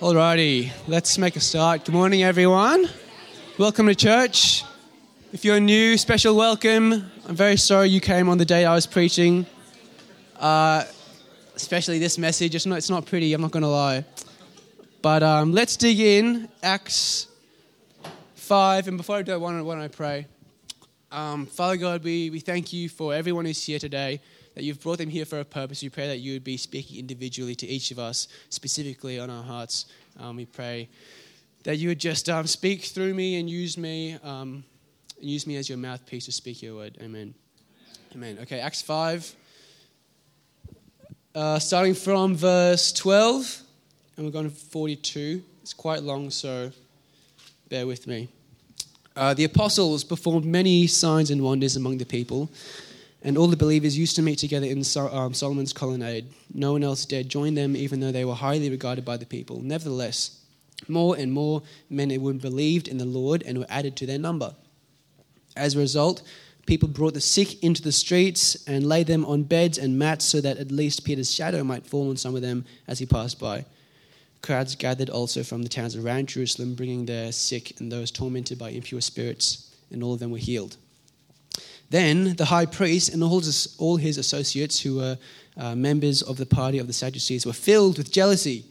Alrighty, let's make a start. Good morning, everyone. Welcome to church. If you're new, special welcome. I'm very sorry you came on the day I was preaching. Uh, especially this message. It's not, it's not pretty, I'm not going to lie. But um, let's dig in. Acts 5. And before I do why don't I pray? Um, Father God, we, we thank you for everyone who's here today that you've brought them here for a purpose. We pray that you would be speaking individually to each of us, specifically on our hearts. Um, we pray that you would just um, speak through me and use me, um, and use me as your mouthpiece to speak your word. Amen. Amen. Okay, Acts 5, uh, starting from verse 12, and we're going to 42. It's quite long, so bear with me. Uh, the apostles performed many signs and wonders among the people and all the believers used to meet together in um, Solomon's colonnade. No one else dared join them, even though they were highly regarded by the people. Nevertheless, more and more men and women believed in the Lord and were added to their number. As a result, people brought the sick into the streets and laid them on beds and mats so that at least Peter's shadow might fall on some of them as he passed by. Crowds gathered also from the towns around Jerusalem, bringing their sick and those tormented by impure spirits, and all of them were healed. Then the high priest and all his, all his associates, who were uh, members of the party of the Sadducees, were filled with jealousy.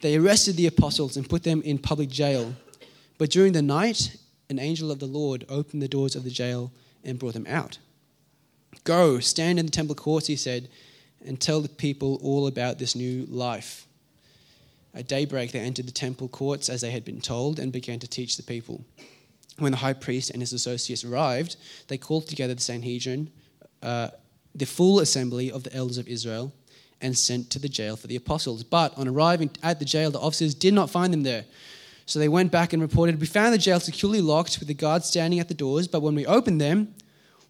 They arrested the apostles and put them in public jail. But during the night, an angel of the Lord opened the doors of the jail and brought them out. Go, stand in the temple courts, he said, and tell the people all about this new life. At daybreak, they entered the temple courts as they had been told and began to teach the people when the high priest and his associates arrived, they called together the Sanhedrin, uh, the full assembly of the elders of Israel, and sent to the jail for the apostles. But on arriving at the jail, the officers did not find them there. So they went back and reported, We found the jail securely locked with the guards standing at the doors, but when we opened them,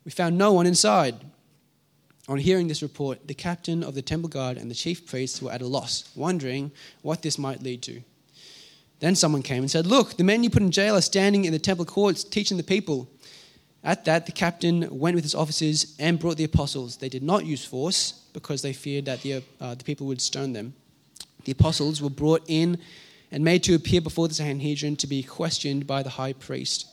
we found no one inside. On hearing this report, the captain of the temple guard and the chief priests were at a loss, wondering what this might lead to. Then someone came and said, Look, the men you put in jail are standing in the temple courts teaching the people. At that, the captain went with his officers and brought the apostles. They did not use force because they feared that the, uh, the people would stone them. The apostles were brought in and made to appear before the Sanhedrin to be questioned by the high priest.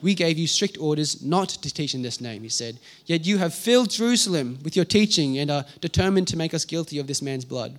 We gave you strict orders not to teach in this name, he said. Yet you have filled Jerusalem with your teaching and are determined to make us guilty of this man's blood.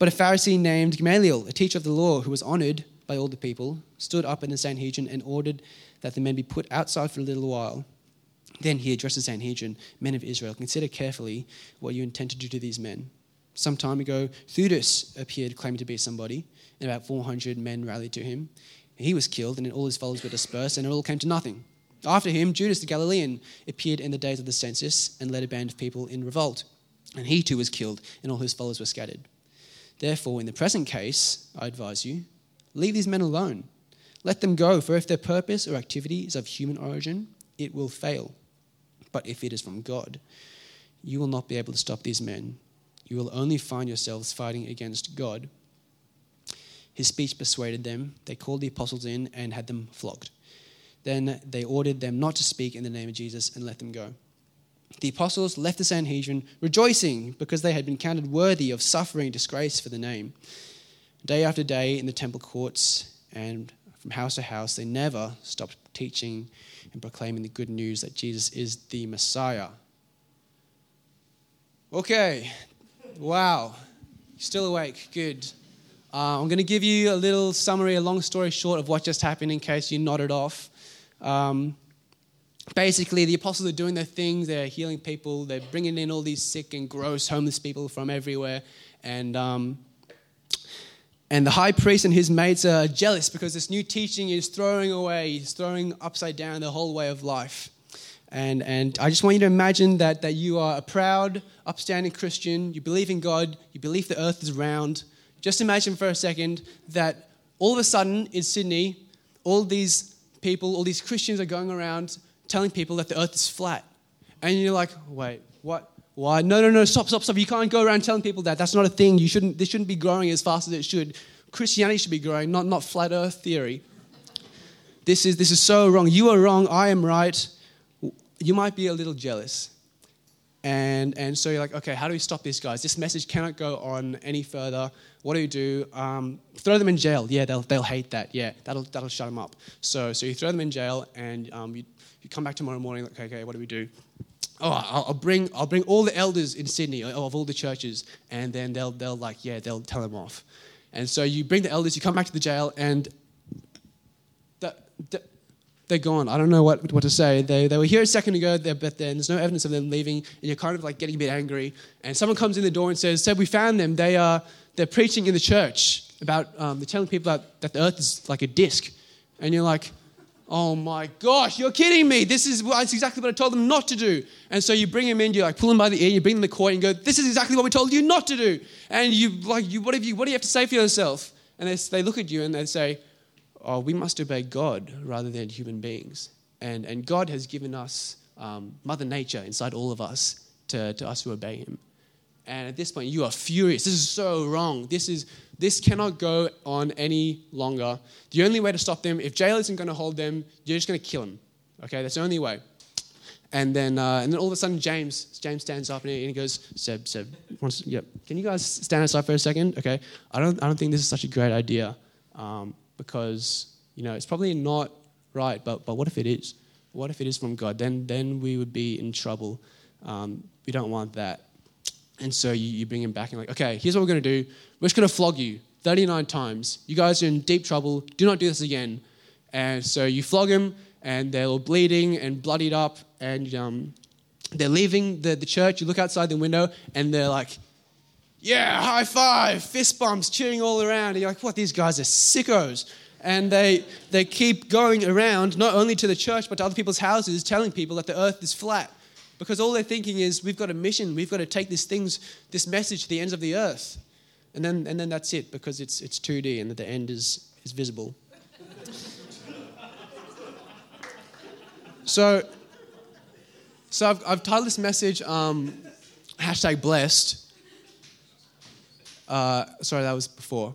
But a Pharisee named Gamaliel, a teacher of the law who was honored, by all the people, stood up in the Sanhedrin and ordered that the men be put outside for a little while. Then he addressed the Sanhedrin, Men of Israel, consider carefully what you intend to do to these men. Some time ago, Theudas appeared claiming to be somebody, and about 400 men rallied to him. He was killed, and all his followers were dispersed, and it all came to nothing. After him, Judas the Galilean appeared in the days of the census and led a band of people in revolt, and he too was killed, and all his followers were scattered. Therefore, in the present case, I advise you, Leave these men alone. Let them go, for if their purpose or activity is of human origin, it will fail. But if it is from God, you will not be able to stop these men. You will only find yourselves fighting against God. His speech persuaded them. They called the apostles in and had them flogged. Then they ordered them not to speak in the name of Jesus and let them go. The apostles left the Sanhedrin rejoicing because they had been counted worthy of suffering disgrace for the name. Day after day in the temple courts and from house to house, they never stopped teaching and proclaiming the good news that Jesus is the Messiah. Okay, wow. Still awake, good. Uh, I'm going to give you a little summary, a long story short of what just happened in case you nodded off. Um, basically, the apostles are doing their things, they're healing people, they're bringing in all these sick and gross homeless people from everywhere. And um, and the high priest and his mates are jealous because this new teaching is throwing away, is throwing upside down the whole way of life. And, and I just want you to imagine that, that you are a proud, upstanding Christian. You believe in God. You believe the earth is round. Just imagine for a second that all of a sudden in Sydney, all these people, all these Christians are going around telling people that the earth is flat. And you're like, wait, what? Why? No, no, no, stop, stop, stop. You can't go around telling people that. That's not a thing. You shouldn't, this shouldn't be growing as fast as it should. Christianity should be growing, not, not flat earth theory. This is, this is so wrong. You are wrong. I am right. You might be a little jealous. And, and so you're like, okay, how do we stop these guys? This message cannot go on any further. What do you do? Um, throw them in jail. Yeah, they'll, they'll hate that. Yeah, that'll, that'll shut them up. So, so you throw them in jail and um, you, you come back tomorrow morning, like, okay, okay, what do we do? Oh, I'll, bring, I'll bring all the elders in Sydney of all the churches, and then they'll, they'll like, yeah, they'll tell them off. And so you bring the elders, you come back to the jail, and the, the, they're gone. I don't know what, what to say. They, they were here a second ago, but then there's no evidence of them leaving, and you're kind of like getting a bit angry. And someone comes in the door and says, Seb, we found them. They are, they're preaching in the church about, um, they're telling people that, that the earth is like a disc. And you're like, oh my gosh, you're kidding me. This is that's exactly what I told them not to do. And so you bring them in, you like pull them by the ear, you bring them the court and go, this is exactly what we told you not to do. And you like, you, what, have you, what do you have to say for yourself? And they, they look at you and they say, oh, we must obey God rather than human beings. And, and God has given us um, Mother Nature inside all of us to, to us to obey Him. And at this point, you are furious. This is so wrong. This, is, this cannot go on any longer. The only way to stop them, if jail isn't going to hold them, you're just going to kill them. Okay, that's the only way. And then, uh, and then all of a sudden, James, James stands up and he, goes, Seb, Seb, wants, yep. Can you guys stand aside for a second? Okay, I don't, I don't think this is such a great idea. Um, because you know it's probably not right. But but what if it is? What if it is from God? Then then we would be in trouble. Um, we don't want that. And so you, you bring him back and like, okay, here's what we're going to do. We're just going to flog you 39 times. You guys are in deep trouble. Do not do this again. And so you flog him, and they're all bleeding and bloodied up, and um, they're leaving the, the church. You look outside the window, and they're like, yeah, high five, fist bumps, cheering all around. And you're like, what, these guys are sickos. And they, they keep going around, not only to the church, but to other people's houses, telling people that the earth is flat. Because all they're thinking is, we've got a mission, we've got to take this, things, this message to the ends of the earth. And then, and then that's it, because it's, it's 2D and that the end is, is visible. so, so I've, I've titled this message um, hashtag blessed uh, sorry, that was before.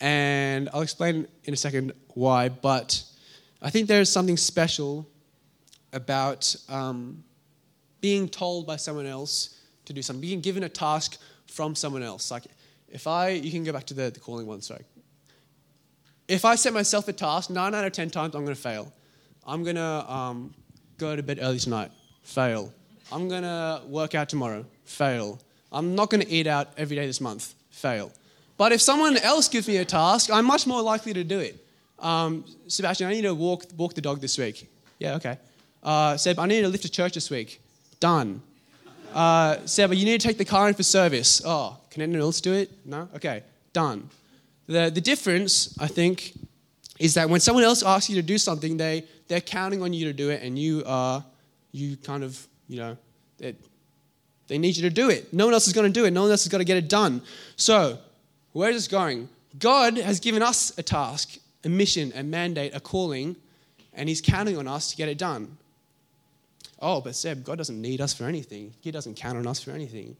And I'll explain in a second why, but I think there is something special about um, being told by someone else to do something, being given a task from someone else. Like, if I, you can go back to the, the calling one, sorry. If I set myself a task, nine out of 10 times I'm going to fail. I'm going to um, go to bed early tonight, fail. I'm going to work out tomorrow, fail. I'm not going to eat out every day this month, fail. But if someone else gives me a task, I'm much more likely to do it. Um, Sebastian, I need to walk, walk the dog this week. Yeah, okay. Uh, Seb, I need to lift a church this week. Done. Uh, Seb, you need to take the car in for service. Oh, can anyone else do it? No? Okay, done. The, the difference, I think, is that when someone else asks you to do something, they, they're counting on you to do it, and you are, you kind of, you know, they need you to do it. No one else is going to do it. No one else is going to get it done. So, where is this going? God has given us a task, a mission, a mandate, a calling, and He's counting on us to get it done. Oh, but Seb, God doesn't need us for anything. He doesn't count on us for anything.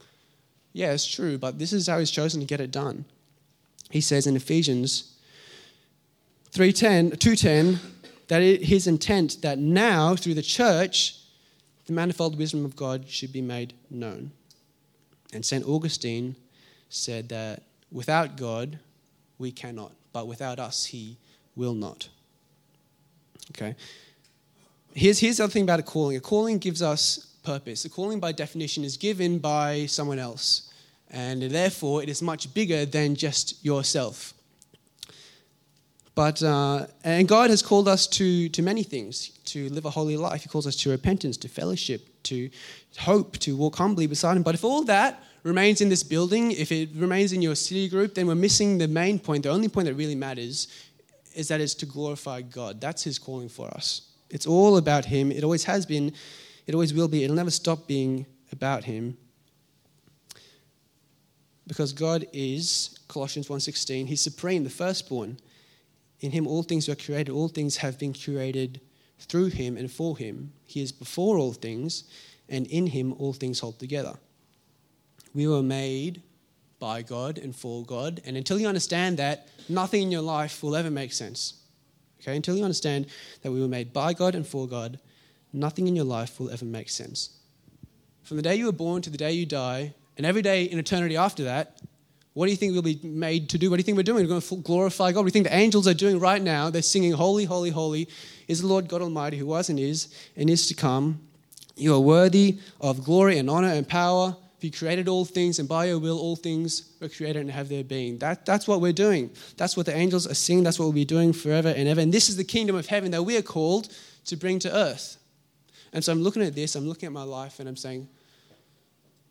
Yeah, it's true, but this is how He's chosen to get it done. He says in Ephesians 3:10, 2:10 that it, His intent that now through the church the manifold wisdom of God should be made known. And St. Augustine said that without God, we cannot, but without us, He will not. Okay? Here's, here's the other thing about a calling a calling gives us purpose. A calling, by definition, is given by someone else, and therefore it is much bigger than just yourself. But, uh, and God has called us to, to many things to live a holy life. He calls us to repentance, to fellowship, to hope, to walk humbly beside Him. But if all that remains in this building, if it remains in your city group, then we're missing the main point. The only point that really matters is that it's to glorify God. That's His calling for us. It's all about Him. It always has been, it always will be. It'll never stop being about Him. Because God is, Colossians 1.16, He's supreme, the firstborn In him all things were created, all things have been created through him and for him. He is before all things, and in him all things hold together. We were made by God and for God, and until you understand that, nothing in your life will ever make sense. Okay, until you understand that we were made by God and for God, nothing in your life will ever make sense. From the day you were born to the day you die, and every day in eternity after that, what do you think we'll be made to do? What do you think we're doing? We're going to glorify God. You think the angels are doing right now? They're singing, Holy, Holy, Holy is the Lord God Almighty, who was and is and is to come. You are worthy of glory and honor and power. You created all things, and by your will, all things were created and have their being. That, that's what we're doing. That's what the angels are singing. That's what we'll be doing forever and ever. And this is the kingdom of heaven that we are called to bring to earth. And so I'm looking at this, I'm looking at my life, and I'm saying,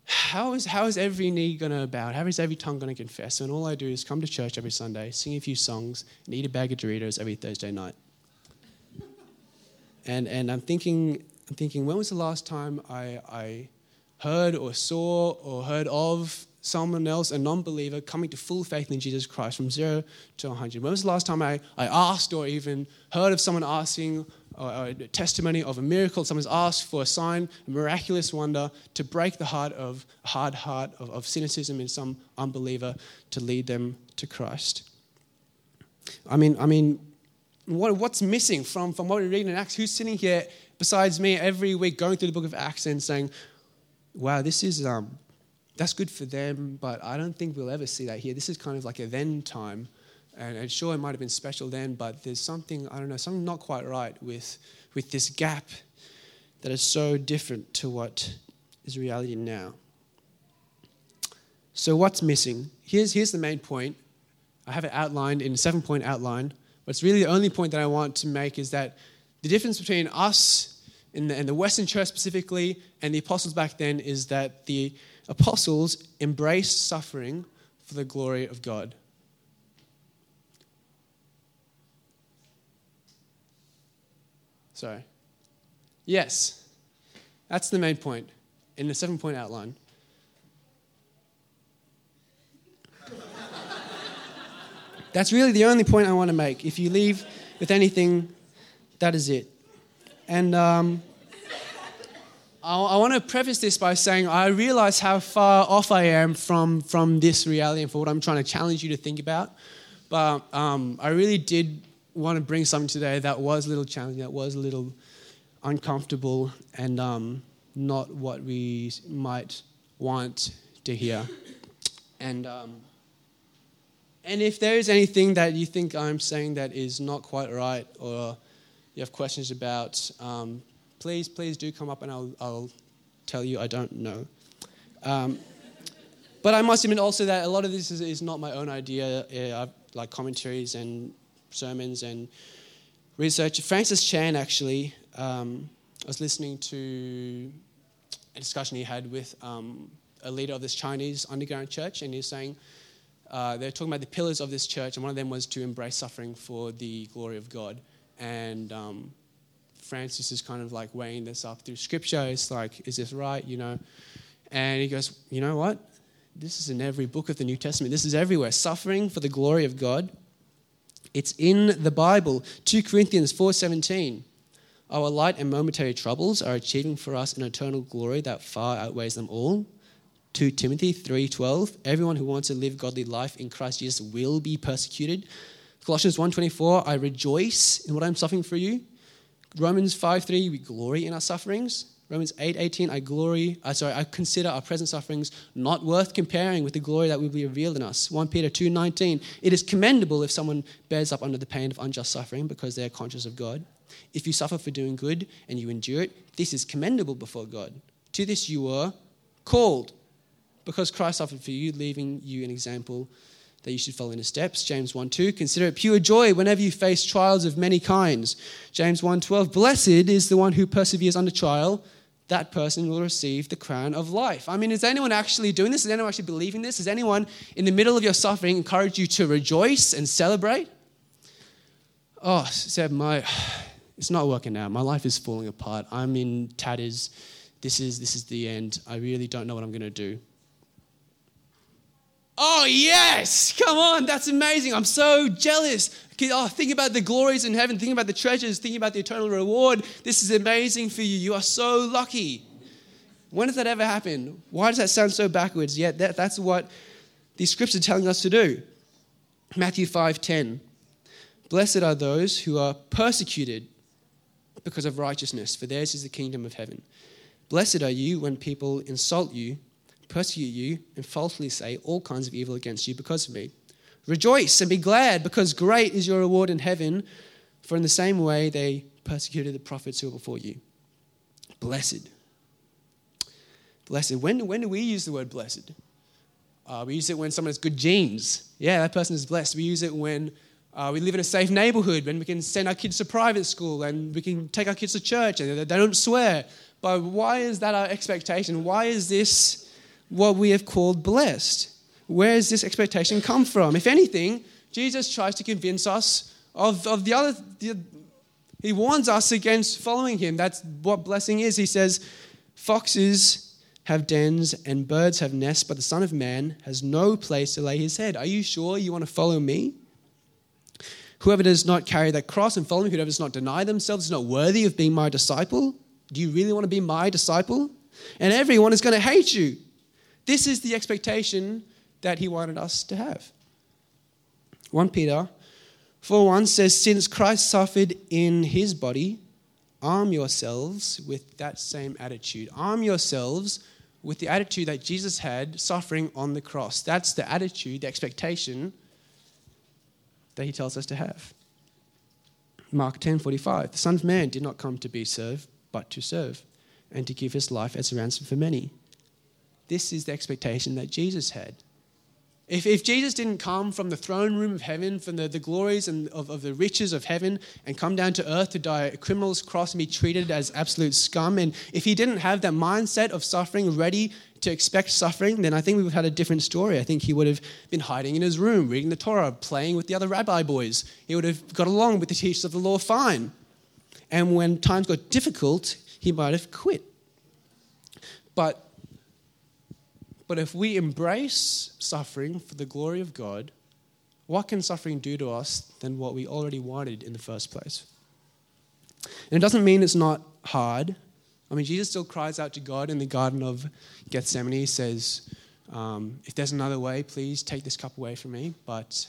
how is, how is every knee going to bow? How is every tongue going to confess? And all I do is come to church every Sunday, sing a few songs, and eat a bag of Doritos every Thursday night. And, and I'm, thinking, I'm thinking, when was the last time I, I heard or saw or heard of someone else, a non believer, coming to full faith in Jesus Christ from zero to 100? When was the last time I, I asked or even heard of someone asking a testimony of a miracle. Someone's asked for a sign, a miraculous wonder to break the heart of hard heart of, of cynicism in some unbeliever to lead them to Christ. I mean, I mean, what, what's missing from, from what we're reading in Acts? Who's sitting here besides me every week going through the book of Acts and saying, wow, this is, um, that's good for them, but I don't think we'll ever see that here. This is kind of like a then time and, and sure, it might have been special then, but there's something, I don't know, something not quite right with, with this gap that is so different to what is reality now. So, what's missing? Here's, here's the main point. I have it outlined in a seven point outline, but it's really the only point that I want to make is that the difference between us in the, in the Western church specifically and the apostles back then is that the apostles embraced suffering for the glory of God. Sorry. Yes, that's the main point in the seven point outline. that's really the only point I want to make. If you leave with anything, that is it. And um, I, I want to preface this by saying I realize how far off I am from, from this reality and for what I'm trying to challenge you to think about. But um, I really did want to bring something today that was a little challenging, that was a little uncomfortable, and um, not what we might want to hear. And um, and if there is anything that you think I'm saying that is not quite right, or you have questions about, um, please, please do come up and I'll, I'll tell you I don't know. Um, but I must admit also that a lot of this is, is not my own idea. Uh, like commentaries and sermons and research. Francis Chan, actually, um, I was listening to a discussion he had with um, a leader of this Chinese underground church, and he was saying uh, they're talking about the pillars of this church, and one of them was to embrace suffering for the glory of God. And um, Francis is kind of like weighing this up through scripture. It's like, is this right? You know? And he goes, you know what? This is in every book of the New Testament. This is everywhere. Suffering for the glory of God. It's in the Bible. 2 Corinthians 4:17. Our light and momentary troubles are achieving for us an eternal glory that far outweighs them all. 2 Timothy 3:12. Everyone who wants to live godly life in Christ Jesus will be persecuted. Colossians 1:24. I rejoice in what I'm suffering for you. Romans 5:3. We glory in our sufferings. Romans 8 18, I glory, uh, sorry, I consider our present sufferings not worth comparing with the glory that will be revealed in us. 1 Peter 2.19, it is commendable if someone bears up under the pain of unjust suffering because they are conscious of God. If you suffer for doing good and you endure it, this is commendable before God. To this you were called because Christ suffered for you, leaving you an example that you should follow in his steps. James 1 2, consider it pure joy whenever you face trials of many kinds. James 1 12, blessed is the one who perseveres under trial that person will receive the crown of life. I mean, is anyone actually doing this? Is anyone actually believing this? Is anyone in the middle of your suffering encourage you to rejoice and celebrate? Oh, Seb, my, it's not working out. My life is falling apart. I'm in tatters. This is, this is the end. I really don't know what I'm going to do. Oh, yes! Come on, that's amazing. I'm so jealous. Oh, think about the glories in heaven, think about the treasures, think about the eternal reward. This is amazing for you. You are so lucky. When does that ever happen? Why does that sound so backwards? Yet that, that's what these scriptures are telling us to do. Matthew 5:10. Blessed are those who are persecuted because of righteousness, for theirs is the kingdom of heaven. Blessed are you when people insult you, persecute you, and falsely say all kinds of evil against you because of me. Rejoice and be glad, because great is your reward in heaven, for in the same way they persecuted the prophets who were before you. Blessed. Blessed. When, when do we use the word blessed? Uh, we use it when someone has good genes. Yeah, that person is blessed. We use it when uh, we live in a safe neighborhood, when we can send our kids to private school and we can take our kids to church and they don't swear. But why is that our expectation? Why is this what we have called blessed? Where does this expectation come from? If anything, Jesus tries to convince us of, of the other. The, he warns us against following him. That's what blessing is. He says, Foxes have dens and birds have nests, but the Son of Man has no place to lay his head. Are you sure you want to follow me? Whoever does not carry that cross and follow me, whoever does not deny themselves, is not worthy of being my disciple. Do you really want to be my disciple? And everyone is going to hate you. This is the expectation that he wanted us to have. 1 Peter 4 1 says, Since Christ suffered in his body, arm yourselves with that same attitude. Arm yourselves with the attitude that Jesus had suffering on the cross. That's the attitude, the expectation that he tells us to have. Mark 10:45 The Son of Man did not come to be served but to serve and to give his life as a ransom for many. This is the expectation that Jesus had. If, if Jesus didn't come from the throne room of heaven, from the, the glories and of, of the riches of heaven, and come down to earth to die a criminal's cross and be treated as absolute scum, and if he didn't have that mindset of suffering ready to expect suffering, then I think we would have had a different story. I think he would have been hiding in his room, reading the Torah, playing with the other rabbi boys. He would have got along with the teachers of the law fine. And when times got difficult, he might have quit. But but if we embrace suffering for the glory of God, what can suffering do to us than what we already wanted in the first place? And it doesn't mean it's not hard. I mean, Jesus still cries out to God in the Garden of Gethsemane. He says, um, If there's another way, please take this cup away from me. But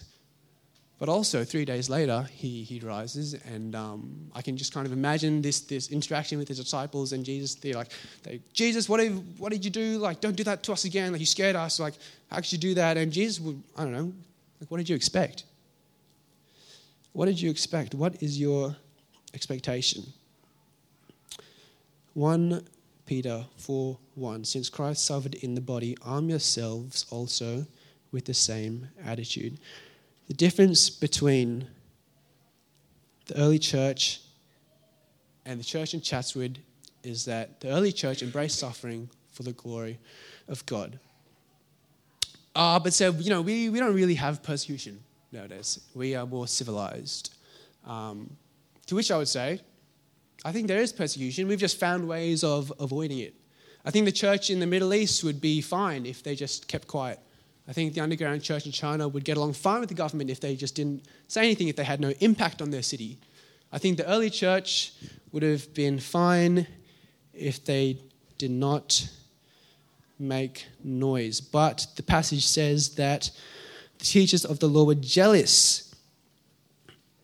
but also, three days later, he, he rises, and um, I can just kind of imagine this, this interaction with his disciples and Jesus. They're like, they, Jesus, what, have, what did you do? Like, don't do that to us again. Like, you scared us. Like, how could you do that? And Jesus would, I don't know, like, what did you expect? What did you expect? What is your expectation? 1 Peter 4 1 Since Christ suffered in the body, arm yourselves also with the same attitude. The difference between the early church and the church in Chatswood is that the early church embraced suffering for the glory of God. Uh, but so, you know, we, we don't really have persecution nowadays. We are more civilized. Um, to which I would say, I think there is persecution. We've just found ways of avoiding it. I think the church in the Middle East would be fine if they just kept quiet. I think the underground church in China would get along fine with the government if they just didn't say anything, if they had no impact on their city. I think the early church would have been fine if they did not make noise. But the passage says that the teachers of the law were jealous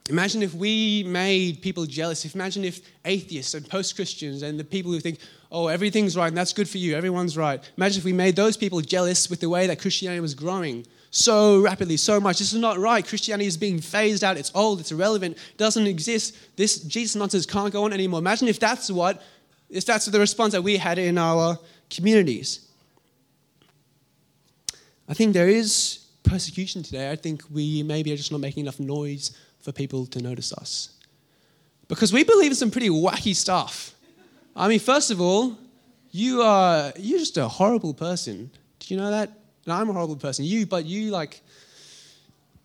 Imagine if we made people jealous. Imagine if atheists and post Christians and the people who think, oh, everything's right and that's good for you, everyone's right. Imagine if we made those people jealous with the way that Christianity was growing so rapidly, so much. This is not right. Christianity is being phased out. It's old, it's irrelevant, it doesn't exist. This Jesus nonsense can't go on anymore. Imagine if that's what, if that's the response that we had in our communities. I think there is persecution today. I think we maybe are just not making enough noise for people to notice us. Because we believe in some pretty wacky stuff. I mean, first of all, you are you're just a horrible person. Did you know that? And I'm a horrible person. You, but you like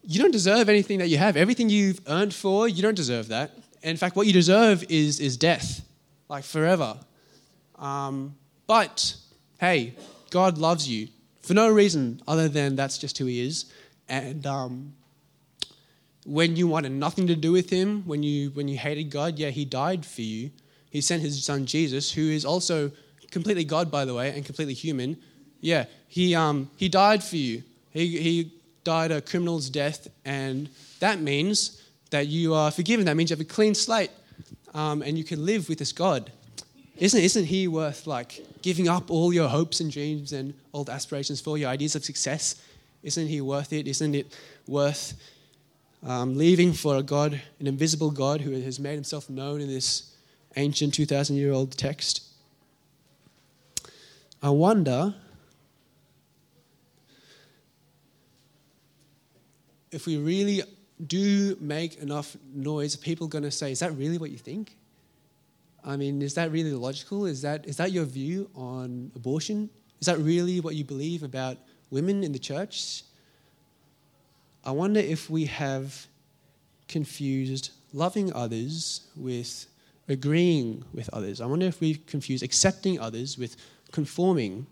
you don't deserve anything that you have. Everything you've earned for, you don't deserve that. In fact, what you deserve is is death, like forever. Um, but hey, God loves you for no reason other than that's just who he is. And um, when you wanted nothing to do with him, when you when you hated God, yeah, he died for you. He sent his son Jesus, who is also completely God, by the way, and completely human. Yeah, he um, he died for you. He he died a criminal's death, and that means that you are forgiven. That means you have a clean slate, um, and you can live with this God. Isn't isn't he worth like giving up all your hopes and dreams and old aspirations for your ideas of success? Isn't he worth it? Isn't it worth um, leaving for a God, an invisible God who has made himself known in this ancient 2,000 year old text. I wonder if we really do make enough noise, people are going to say, Is that really what you think? I mean, is that really logical? Is that, is that your view on abortion? Is that really what you believe about women in the church? I wonder if we have confused loving others with agreeing with others. I wonder if we confuse accepting others with conforming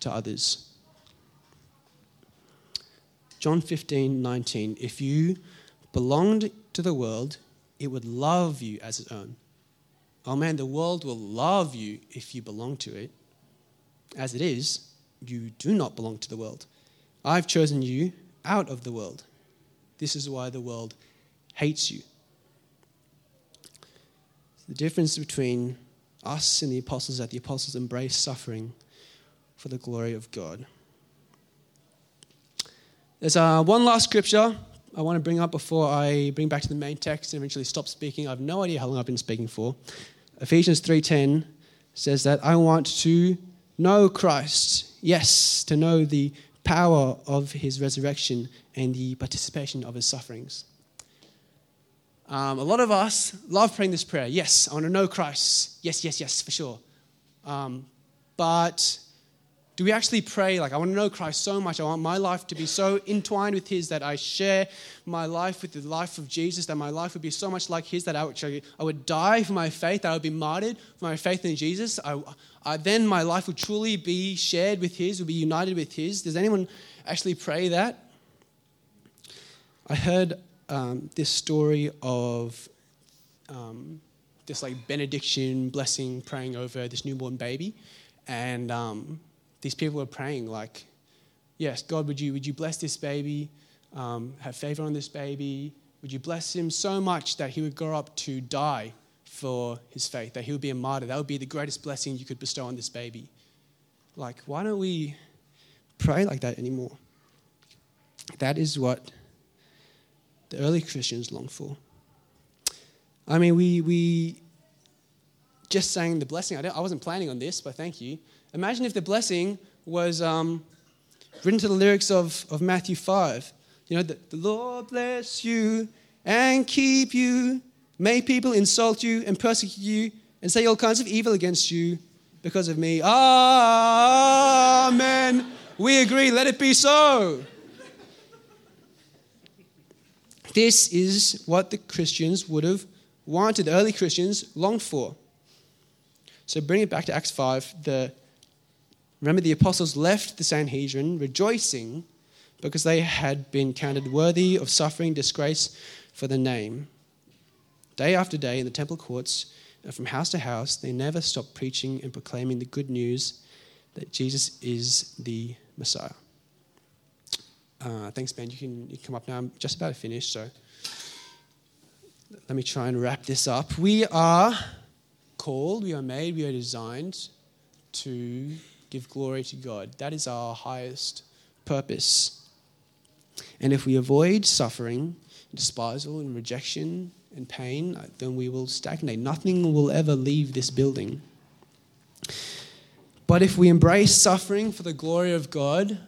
to others. John 15, 19. If you belonged to the world, it would love you as its own. Oh man, the world will love you if you belong to it. As it is, you do not belong to the world. I've chosen you out of the world. This is why the world hates you. The difference between us and the apostles is that the apostles embrace suffering for the glory of God. There's uh, one last scripture I want to bring up before I bring back to the main text and eventually stop speaking. I have no idea how long I've been speaking for. Ephesians 3:10 says that I want to know Christ. Yes, to know the power of his resurrection and the participation of his sufferings. Um, a lot of us love praying this prayer. Yes, I want to know Christ. Yes, yes, yes, for sure. Um, but do we actually pray like, I want to know Christ so much? I want my life to be so entwined with His that I share my life with the life of Jesus, that my life would be so much like His that I would, I would die for my faith, that I would be martyred for my faith in Jesus. I, I, then my life would truly be shared with His, would be united with His. Does anyone actually pray that? I heard um, this story of um, this like benediction, blessing, praying over this newborn baby, and um, these people were praying like, "Yes, God, would you would you bless this baby, um, have favor on this baby? Would you bless him so much that he would grow up to die for his faith, that he would be a martyr? That would be the greatest blessing you could bestow on this baby." Like, why don't we pray like that anymore? That is what the early Christians longed for. I mean, we, we just sang the blessing. I, I wasn't planning on this, but thank you. Imagine if the blessing was um, written to the lyrics of, of Matthew 5. You know, the, the Lord bless you and keep you. May people insult you and persecute you and say all kinds of evil against you because of me. Amen. We agree. Let it be so. This is what the Christians would have wanted, the early Christians longed for. So bring it back to Acts 5. The, remember, the apostles left the Sanhedrin rejoicing because they had been counted worthy of suffering disgrace for the name. Day after day in the temple courts, and from house to house, they never stopped preaching and proclaiming the good news that Jesus is the Messiah. Uh, thanks, Ben. You can, you come up now. I'm just about to finish, so let me try and wrap this up. We are called, we are made, we are designed to give glory to God. That is our highest purpose. And if we avoid suffering, despisal, and rejection and pain, uh, then we will stagnate. Nothing will ever leave this building. But if we embrace suffering for the glory of God,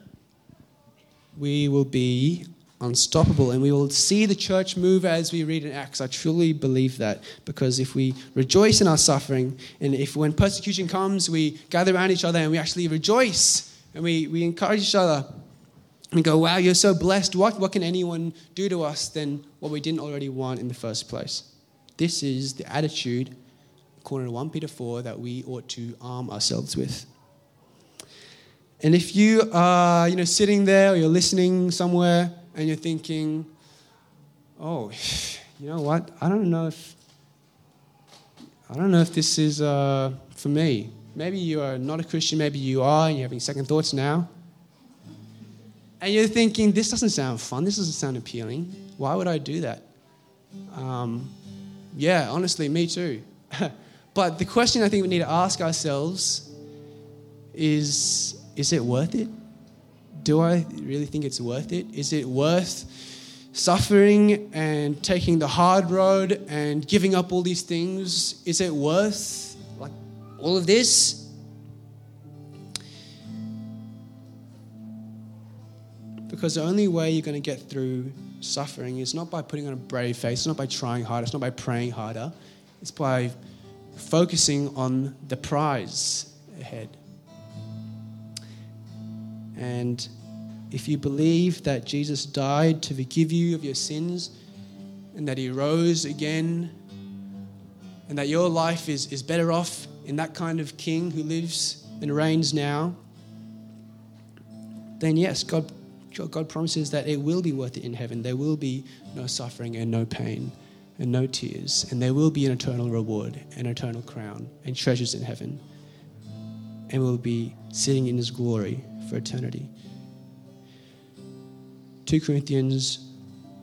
we will be unstoppable and we will see the church move as we read in Acts. I truly believe that because if we rejoice in our suffering and if when persecution comes, we gather around each other and we actually rejoice and we, we encourage each other and go, wow, you're so blessed. What, what can anyone do to us than what we didn't already want in the first place? This is the attitude, according to 1 Peter 4, that we ought to arm ourselves with. And if you are, you know, sitting there or you're listening somewhere and you're thinking, oh, you know what? I don't know if I don't know if this is uh, for me. Maybe you are not a Christian, maybe you are, and you're having second thoughts now. And you're thinking, this doesn't sound fun, this doesn't sound appealing. Why would I do that? Um, yeah, honestly, me too. but the question I think we need to ask ourselves is is it worth it? Do I really think it's worth it? Is it worth suffering and taking the hard road and giving up all these things? Is it worth like all of this? Because the only way you're going to get through suffering is not by putting on a brave face, it's not by trying harder, it's not by praying harder, it's by focusing on the prize ahead. And if you believe that Jesus died to forgive you of your sins and that he rose again and that your life is, is better off in that kind of king who lives and reigns now, then yes, God, God promises that it will be worth it in heaven. There will be no suffering and no pain and no tears, and there will be an eternal reward, an eternal crown, and treasures in heaven. And we'll be sitting in his glory for eternity. 2 Corinthians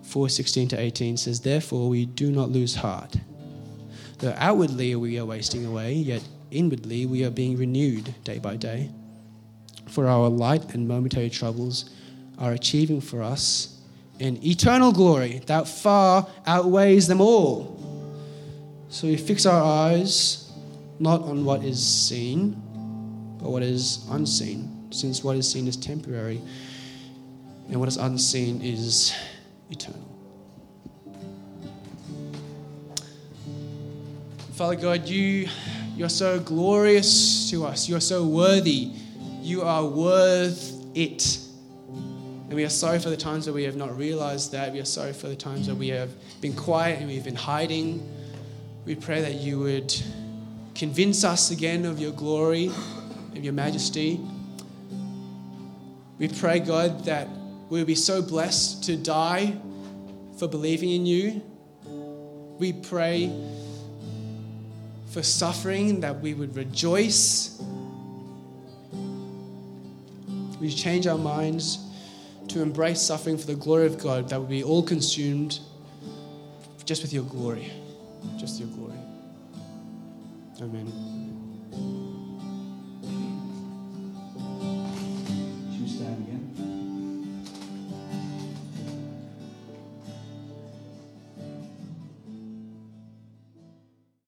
4:16 to 18 says, "Therefore we do not lose heart. Though outwardly we are wasting away, yet inwardly we are being renewed day by day. For our light and momentary troubles are achieving for us an eternal glory that far outweighs them all. So we fix our eyes not on what is seen, but what is unseen since what is seen is temporary and what is unseen is eternal. Father God, you, you're so glorious to us. You're so worthy. You are worth it. And we are sorry for the times that we have not realized that. We are sorry for the times that we have been quiet and we've been hiding. We pray that you would convince us again of your glory, of your majesty. We pray, God, that we'll be so blessed to die for believing in you. We pray for suffering, that we would rejoice. We change our minds to embrace suffering for the glory of God, that would be all consumed just with your glory. Just your glory. Amen.